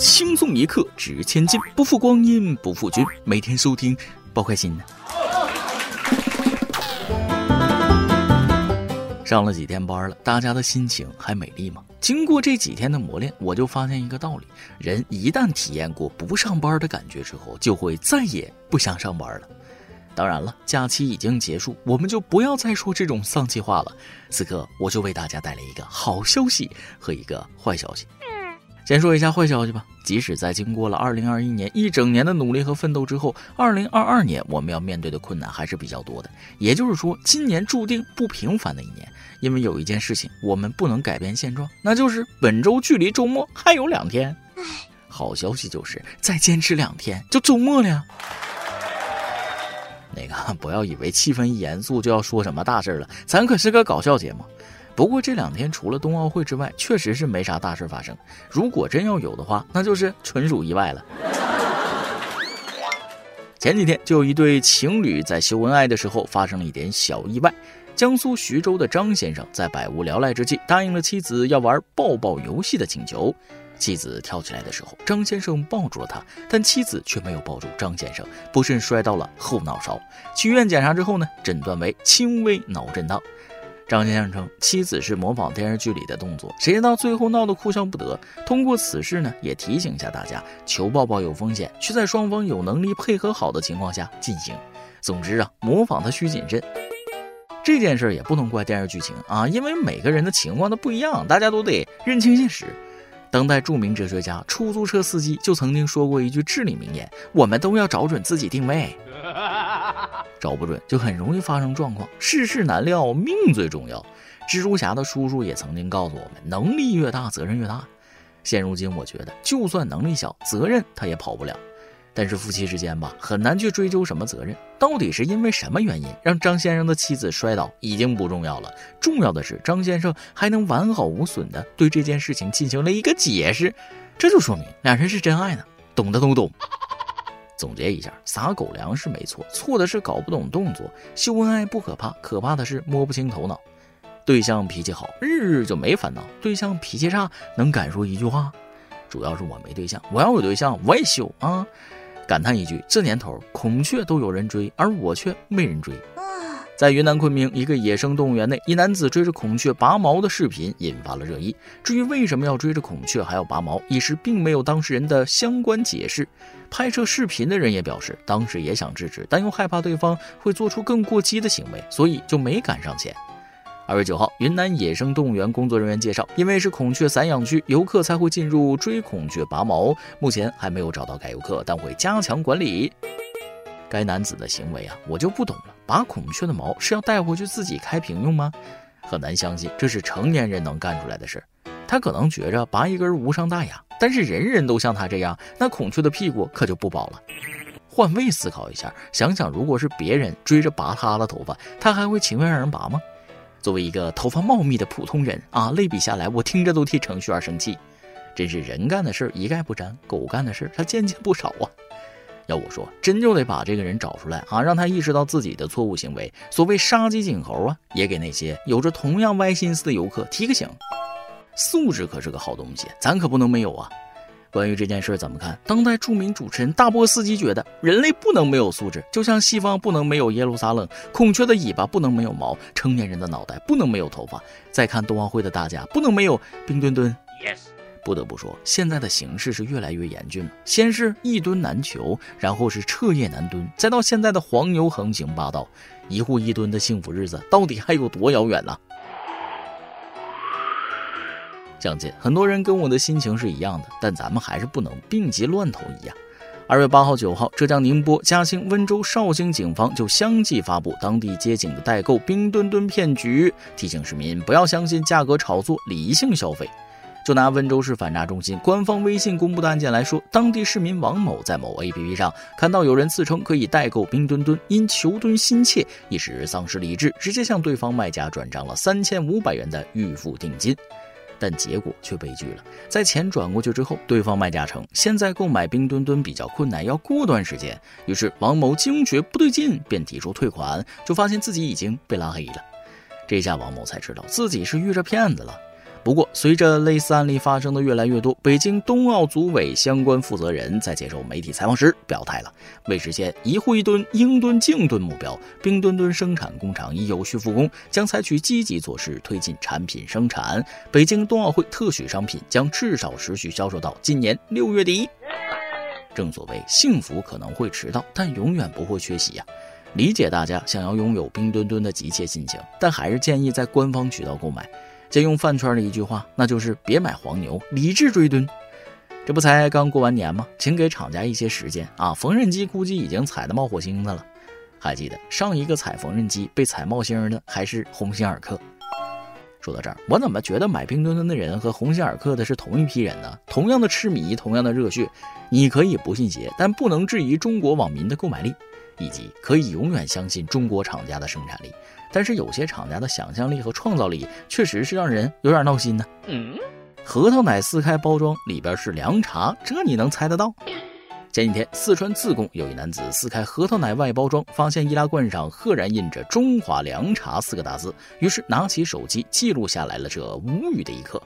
轻松一刻值千金，不负光阴不负君。每天收听，包开心呢。上了几天班了，大家的心情还美丽吗？经过这几天的磨练，我就发现一个道理：人一旦体验过不上班的感觉之后，就会再也不想上班了。当然了，假期已经结束，我们就不要再说这种丧气话了。此刻，我就为大家带来一个好消息和一个坏消息。先说一下坏消息吧。即使在经过了2021年一整年的努力和奋斗之后，2022年我们要面对的困难还是比较多的。也就是说，今年注定不平凡的一年，因为有一件事情我们不能改变现状，那就是本周距离周末还有两天。好消息就是再坚持两天就周末了。呀。那个，不要以为气氛一严肃就要说什么大事了，咱可是个搞笑节目。不过这两天除了冬奥会之外，确实是没啥大事发生。如果真要有的话，那就是纯属意外了。前几天就有一对情侣在秀恩爱的时候发生了一点小意外。江苏徐州的张先生在百无聊赖之际，答应了妻子要玩抱抱游戏的请求。妻子跳起来的时候，张先生抱住了她，但妻子却没有抱住张先生，不慎摔到了后脑勺。去医院检查之后呢，诊断为轻微脑震荡。张先生称，妻子是模仿电视剧里的动作，谁知道最后闹得哭笑不得。通过此事呢，也提醒一下大家，求抱抱有风险，需在双方有能力配合好的情况下进行。总之啊，模仿他需谨慎。这件事也不能怪电视剧情啊，因为每个人的情况都不一样，大家都得认清现实。当代著名哲学家、出租车司机就曾经说过一句至理名言：“我们都要找准自己定位，找不准就很容易发生状况。世事难料，命最重要。”蜘蛛侠的叔叔也曾经告诉我们：“能力越大，责任越大。”现如今，我觉得就算能力小，责任他也跑不了。但是夫妻之间吧，很难去追究什么责任。到底是因为什么原因让张先生的妻子摔倒，已经不重要了。重要的是张先生还能完好无损的对这件事情进行了一个解释，这就说明两人是真爱呢。懂的都懂。总结一下，撒狗粮是没错，错的是搞不懂动作。秀恩爱不可怕，可怕的是摸不清头脑。对象脾气好，日日就没烦恼；对象脾气差，能敢说一句话。主要是我没对象，我要有对象我也秀啊。感叹一句：这年头，孔雀都有人追，而我却没人追。在云南昆明一个野生动物园内，一男子追着孔雀拔毛的视频引发了热议。至于为什么要追着孔雀还要拔毛，一时并没有当事人的相关解释。拍摄视频的人也表示，当时也想制止，但又害怕对方会做出更过激的行为，所以就没敢上前。二月九号，云南野生动物园工作人员介绍，因为是孔雀散养区，游客才会进入追孔雀拔毛。目前还没有找到该游客，但会加强管理。该男子的行为啊，我就不懂了。拔孔雀的毛是要带回去自己开瓶用吗？很难相信这是成年人能干出来的事儿。他可能觉着拔一根无伤大雅，但是人人都像他这样，那孔雀的屁股可就不保了。换位思考一下，想想如果是别人追着拔他的头发，他还会情愿让人拔吗？作为一个头发茂密的普通人啊，类比下来，我听着都替程序员生气。真是人干的事一概不沾，狗干的事他见见不少啊。要我说，真就得把这个人找出来啊，让他意识到自己的错误行为。所谓杀鸡儆猴啊，也给那些有着同样歪心思的游客提个醒。素质可是个好东西，咱可不能没有啊。关于这件事怎么看？当代著名主持人大波斯基觉得，人类不能没有素质，就像西方不能没有耶路撒冷，孔雀的尾巴不能没有毛，成年人的脑袋不能没有头发。再看冬奥会的大家，不能没有冰墩墩。Yes，不得不说，现在的形势是越来越严峻了。先是一吨难求，然后是彻夜难蹲，再到现在的黄牛横行霸道，一户一吨的幸福日子到底还有多遥远呢？相信很多人跟我的心情是一样的，但咱们还是不能病急乱投医呀。二月八号、九号，浙江宁波、嘉兴、温州、绍兴警方就相继发布当地接警的代购冰墩墩骗局，提醒市民不要相信价格炒作，理性消费。就拿温州市反诈中心官方微信公布的案件来说，当地市民王某在某 APP 上看到有人自称可以代购冰墩墩，因求墩心切，一时丧失理智，直接向对方卖家转账了三千五百元的预付定金。但结果却悲剧了，在钱转过去之后，对方卖家称现在购买冰墩墩比较困难，要过段时间。于是王某惊觉不对劲，便提出退款，就发现自己已经被拉黑了。这下王某才知道自己是遇着骗子了。不过，随着类似案例发生的越来越多，北京冬奥组委相关负责人在接受媒体采访时表态了：为实现一户一吨、英吨净吨目标，冰墩墩生产工厂已有序复工，将采取积极措施推进产品生产。北京冬奥会特许商品将至少持续销售到今年六月底。正所谓，幸福可能会迟到，但永远不会缺席呀。理解大家想要拥有冰墩墩的急切心情，但还是建议在官方渠道购买。借用饭圈的一句话，那就是别买黄牛，理智追蹲。这不才刚过完年吗？请给厂家一些时间啊！缝纫机估计已经踩得冒火星子了。还记得上一个踩缝纫机被踩冒星的还是鸿星尔克。说到这儿，我怎么觉得买冰墩墩的人和鸿星尔克的是同一批人呢？同样的痴迷，同样的热血。你可以不信邪，但不能质疑中国网民的购买力。以及可以永远相信中国厂家的生产力，但是有些厂家的想象力和创造力确实是让人有点闹心呢。嗯，核桃奶撕开包装里边是凉茶，这你能猜得到？前几天四川自贡有一男子撕开核桃奶外包装，发现易拉罐上赫然印着“中华凉茶”四个大字，于是拿起手机记录下来了这无语的一刻。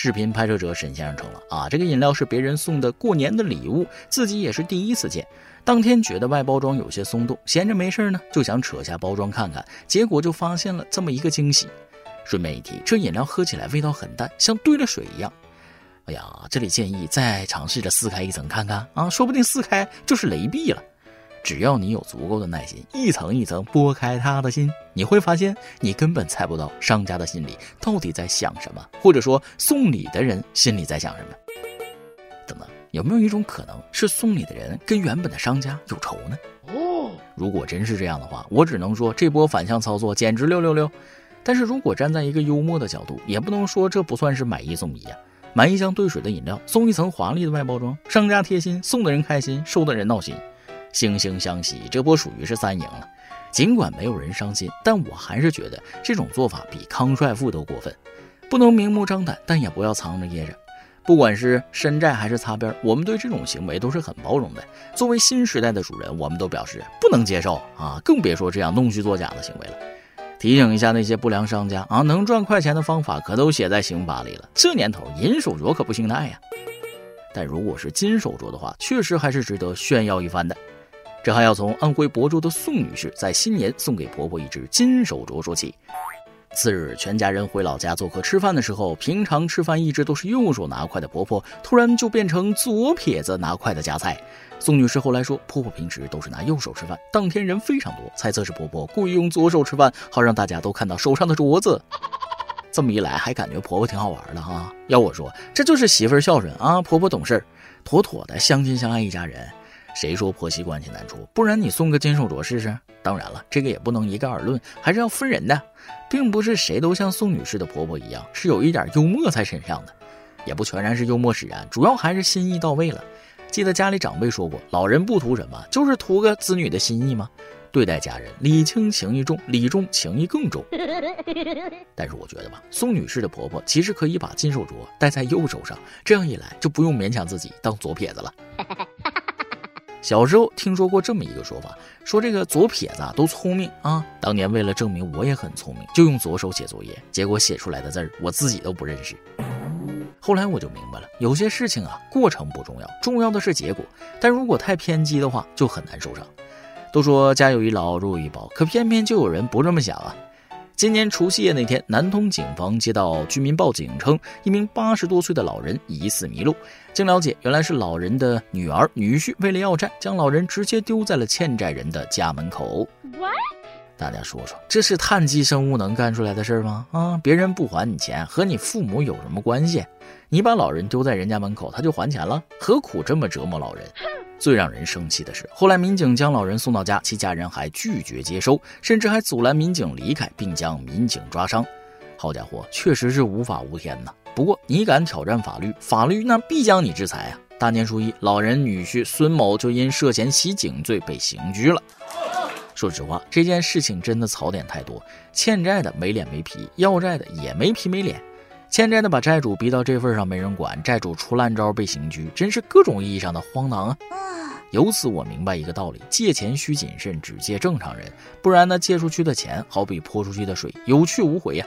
视频拍摄者沈先生称了啊，这个饮料是别人送的过年的礼物，自己也是第一次见。当天觉得外包装有些松动，闲着没事呢，就想扯下包装看看，结果就发现了这么一个惊喜。顺便一提，这饮料喝起来味道很淡，像兑了水一样。哎呀，这里建议再尝试着撕开一层看看啊，说不定撕开就是雷碧了。只要你有足够的耐心，一层一层剥开他的心，你会发现你根本猜不到商家的心里到底在想什么，或者说送礼的人心里在想什么。等等，有没有一种可能是送礼的人跟原本的商家有仇呢？哦，如果真是这样的话，我只能说这波反向操作简直六六六。但是如果站在一个幽默的角度，也不能说这不算是买一送一呀。买一箱兑水的饮料，送一层华丽的外包装，商家贴心，送的人开心，收的人闹心。惺惺相惜，这波属于是三赢了。尽管没有人伤心，但我还是觉得这种做法比康帅傅都过分。不能明目张胆，但也不要藏着掖着。不管是山寨还是擦边，我们对这种行为都是很包容的。作为新时代的主人，我们都表示不能接受啊！更别说这样弄虚作假的行为了。提醒一下那些不良商家啊，能赚快钱的方法可都写在刑法里了。这年头，银手镯可不兴戴呀。但如果是金手镯的话，确实还是值得炫耀一番的。这还要从安徽亳州的宋女士在新年送给婆婆一只金手镯说起。次日，全家人回老家做客吃饭的时候，平常吃饭一直都是右手拿筷的婆婆，突然就变成左撇子拿筷的夹菜。宋女士后来说，婆婆平时都是拿右手吃饭，当天人非常多，猜测是婆婆故意用左手吃饭，好让大家都看到手上的镯子。这么一来，还感觉婆婆挺好玩的哈。要我说，这就是媳妇孝顺啊，婆婆懂事，妥妥的相亲相爱一家人。谁说婆媳关系难处？不然你送个金手镯试试？当然了，这个也不能一概而论，还是要分人的，并不是谁都像宋女士的婆婆一样是有一点幽默在身上的，也不全然是幽默使然，主要还是心意到位了。记得家里长辈说过，老人不图什么，就是图个子女的心意吗？对待家人，礼轻情意重，礼重情意更重。但是我觉得吧，宋女士的婆婆其实可以把金手镯戴在右手上，这样一来就不用勉强自己当左撇子了。小时候听说过这么一个说法，说这个左撇子啊都聪明啊。当年为了证明我也很聪明，就用左手写作业，结果写出来的字儿我自己都不认识。后来我就明白了，有些事情啊，过程不重要，重要的是结果。但如果太偏激的话，就很难收场。都说家有一老，如有一宝，可偏偏就有人不这么想啊。今年除夕夜那天，南通警方接到居民报警称，一名八十多岁的老人疑似迷路。经了解，原来是老人的女儿、女婿为了要债，将老人直接丢在了欠债人的家门口。大家说说，这是碳基生物能干出来的事吗？啊，别人不还你钱，和你父母有什么关系？你把老人丢在人家门口，他就还钱了？何苦这么折磨老人？最让人生气的是，后来民警将老人送到家，其家人还拒绝接收，甚至还阻拦民警离开，并将民警抓伤。好家伙，确实是无法无天呐！不过你敢挑战法律，法律那必将你制裁啊！大年初一，老人女婿孙某就因涉嫌袭警罪被刑拘了。说实话，这件事情真的槽点太多，欠债的没脸没皮，要债的也没皮没脸。欠债的把债主逼到这份上没人管，债主出烂招被刑拘，真是各种意义上的荒唐啊！由此我明白一个道理：借钱需谨慎，只借正常人，不然呢，借出去的钱好比泼出去的水，有去无回呀。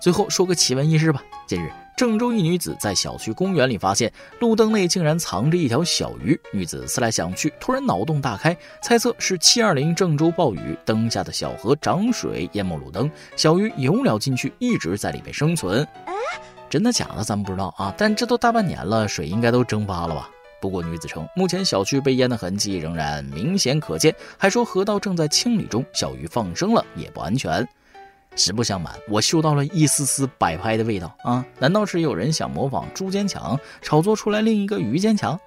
最后说个奇闻异事吧。近日，郑州一女子在小区公园里发现路灯内竟然藏着一条小鱼。女子思来想去，突然脑洞大开，猜测是720郑州暴雨，灯下的小河涨水淹没路灯，小鱼游了进去，一直在里面生存。真的假的，咱们不知道啊。但这都大半年了，水应该都蒸发了吧？不过女子称，目前小区被淹的痕迹仍然明显可见，还说河道正在清理中，小鱼放生了也不安全。实不相瞒，我嗅到了一丝丝摆拍的味道啊！难道是有人想模仿猪坚强，炒作出来另一个鱼坚强？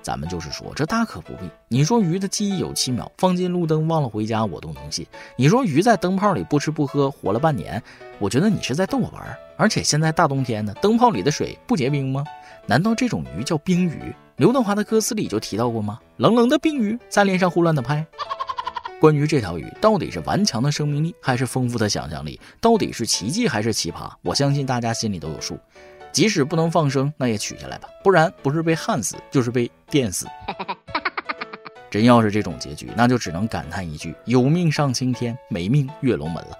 咱们就是说，这大可不必。你说鱼的记忆有七秒，放进路灯忘了回家，我都能信。你说鱼在灯泡里不吃不喝活了半年，我觉得你是在逗我玩。而且现在大冬天的，灯泡里的水不结冰吗？难道这种鱼叫冰鱼？刘德华的歌词里就提到过吗？冷冷的冰雨在脸上胡乱的拍。关于这条鱼到底是顽强的生命力还是丰富的想象力，到底是奇迹还是奇葩，我相信大家心里都有数。即使不能放生，那也取下来吧，不然不是被焊死，就是被电死。真要是这种结局，那就只能感叹一句：有命上青天，没命跃龙门了。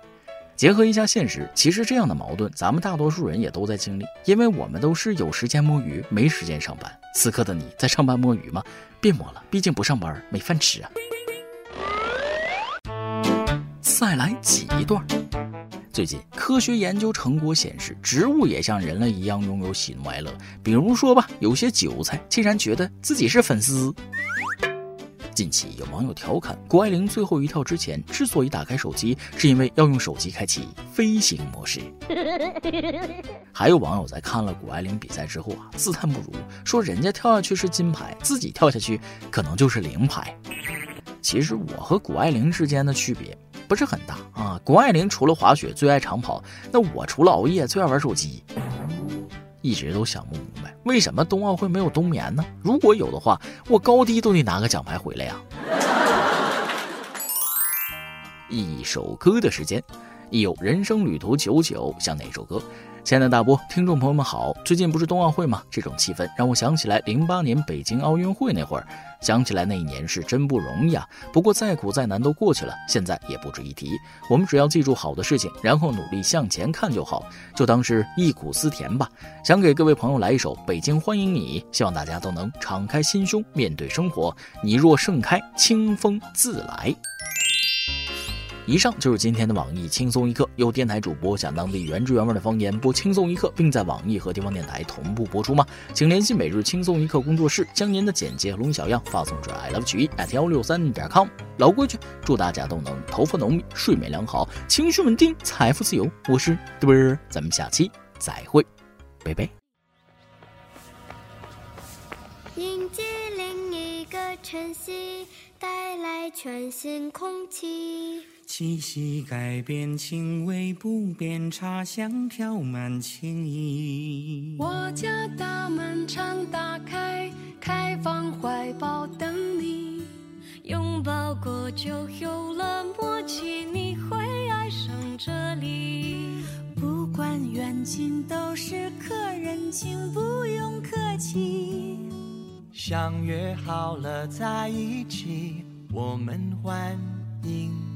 结合一下现实，其实这样的矛盾，咱们大多数人也都在经历，因为我们都是有时间摸鱼，没时间上班。此刻的你在上班摸鱼吗？别摸了，毕竟不上班没饭吃啊。再来挤一段。最近科学研究成果显示，植物也像人类一样拥有喜怒哀乐。比如说吧，有些韭菜竟然觉得自己是粉丝。近期有网友调侃，谷爱凌最后一跳之前之所以打开手机，是因为要用手机开启飞行模式。还有网友在看了谷爱凌比赛之后啊，自叹不如，说人家跳下去是金牌，自己跳下去可能就是零牌。其实我和谷爱凌之间的区别不是很大啊。谷爱凌除了滑雪最爱长跑，那我除了熬夜最爱玩手机。一直都想不明白，为什么冬奥会没有冬眠呢？如果有的话，我高低都得拿个奖牌回来呀。一首歌的时间，一有人生旅途久久，像哪首歌？亲爱的大波，听众朋友们好！最近不是冬奥会吗？这种气氛让我想起来零八年北京奥运会那会儿，想起来那一年是真不容易啊。不过再苦再难都过去了，现在也不值一提。我们只要记住好的事情，然后努力向前看就好，就当是忆苦思甜吧。想给各位朋友来一首《北京欢迎你》，希望大家都能敞开心胸面对生活。你若盛开，清风自来。以上就是今天的网易轻松一刻，有电台主播讲当地原汁原味的方言播轻松一刻，并在网易和地方电台同步播出吗？请联系每日轻松一刻工作室，将您的简介和录音小样发送至 i love 曲艺 at 幺六三点 com。老规矩，祝大家都能头发浓密，睡眠良好，情绪稳定，财富自由。我是嘚儿，咱们下期再会，拜拜。迎接另一个晨曦，带来全新空气。气息改变，情味不变，茶香飘满情意。我家大门常打开，开放怀抱等你。拥抱过就有了默契，你会爱上这里。不管远近，都是客人，请不用客气。相约好了在一起，我们欢迎。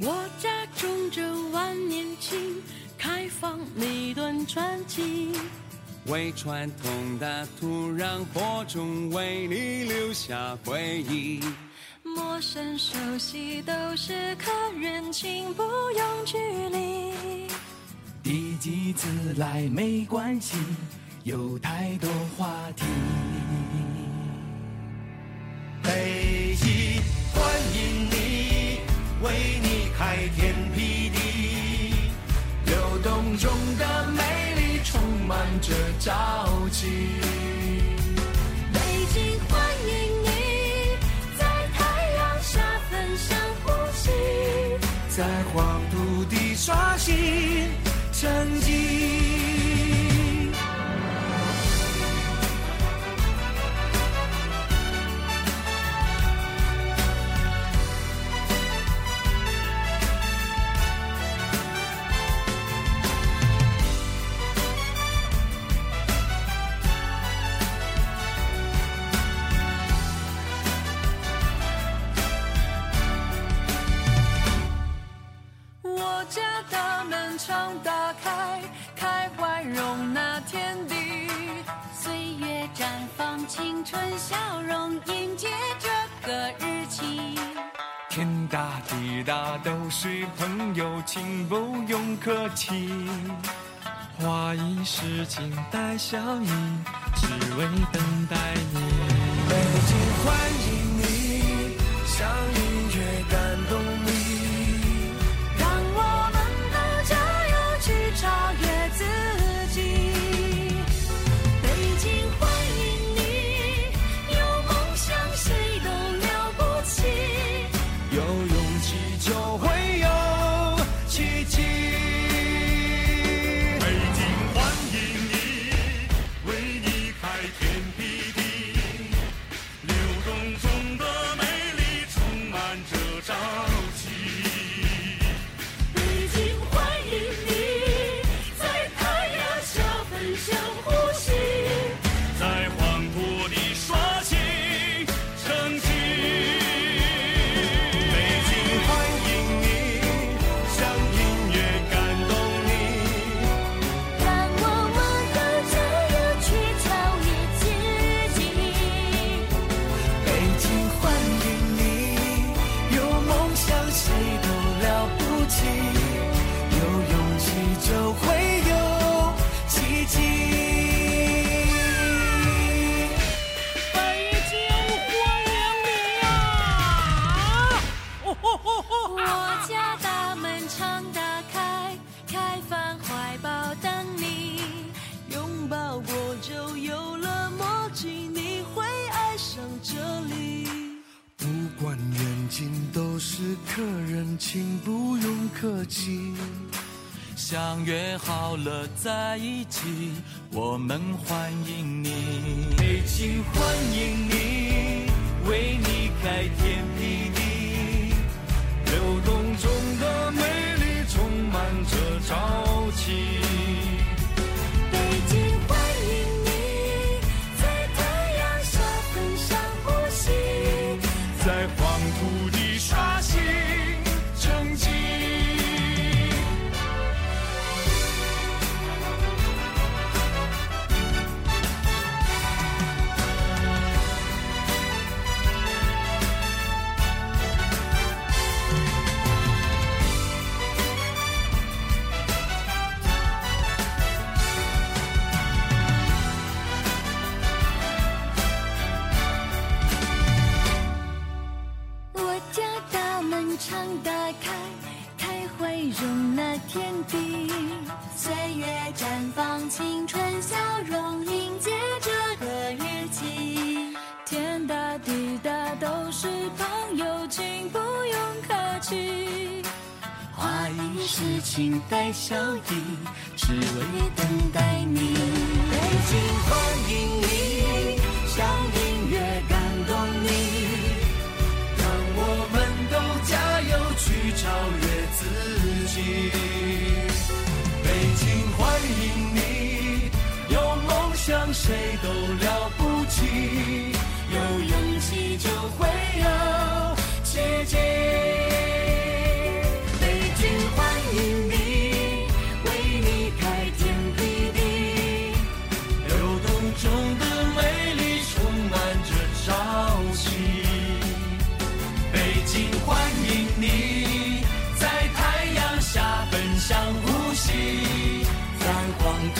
我家种着万年青，开放每段传奇。为传统的土壤播种，为你留下回忆。陌生熟悉都是客人，请不用距离。第几次来没关系，有太多话题。为你。开天辟地，流动中的美丽充满着朝气。北京欢迎你，在太阳下分享呼吸，在黄土地刷新大滴答都是朋友，请不用客气，花一世情待相遇，只为等待你。北京欢迎。惊情都是客人，请不用客气，相约好了在一起，我们欢迎你，北京欢迎你，为你开天辟地，流动中的美丽，充满着朝气。小弟只为等待你北京欢迎你像音乐感动你让我们都加油去超越自己。北京欢迎你有梦想谁都了不起。有勇气就会有奇迹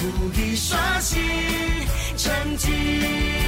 努力刷新成绩。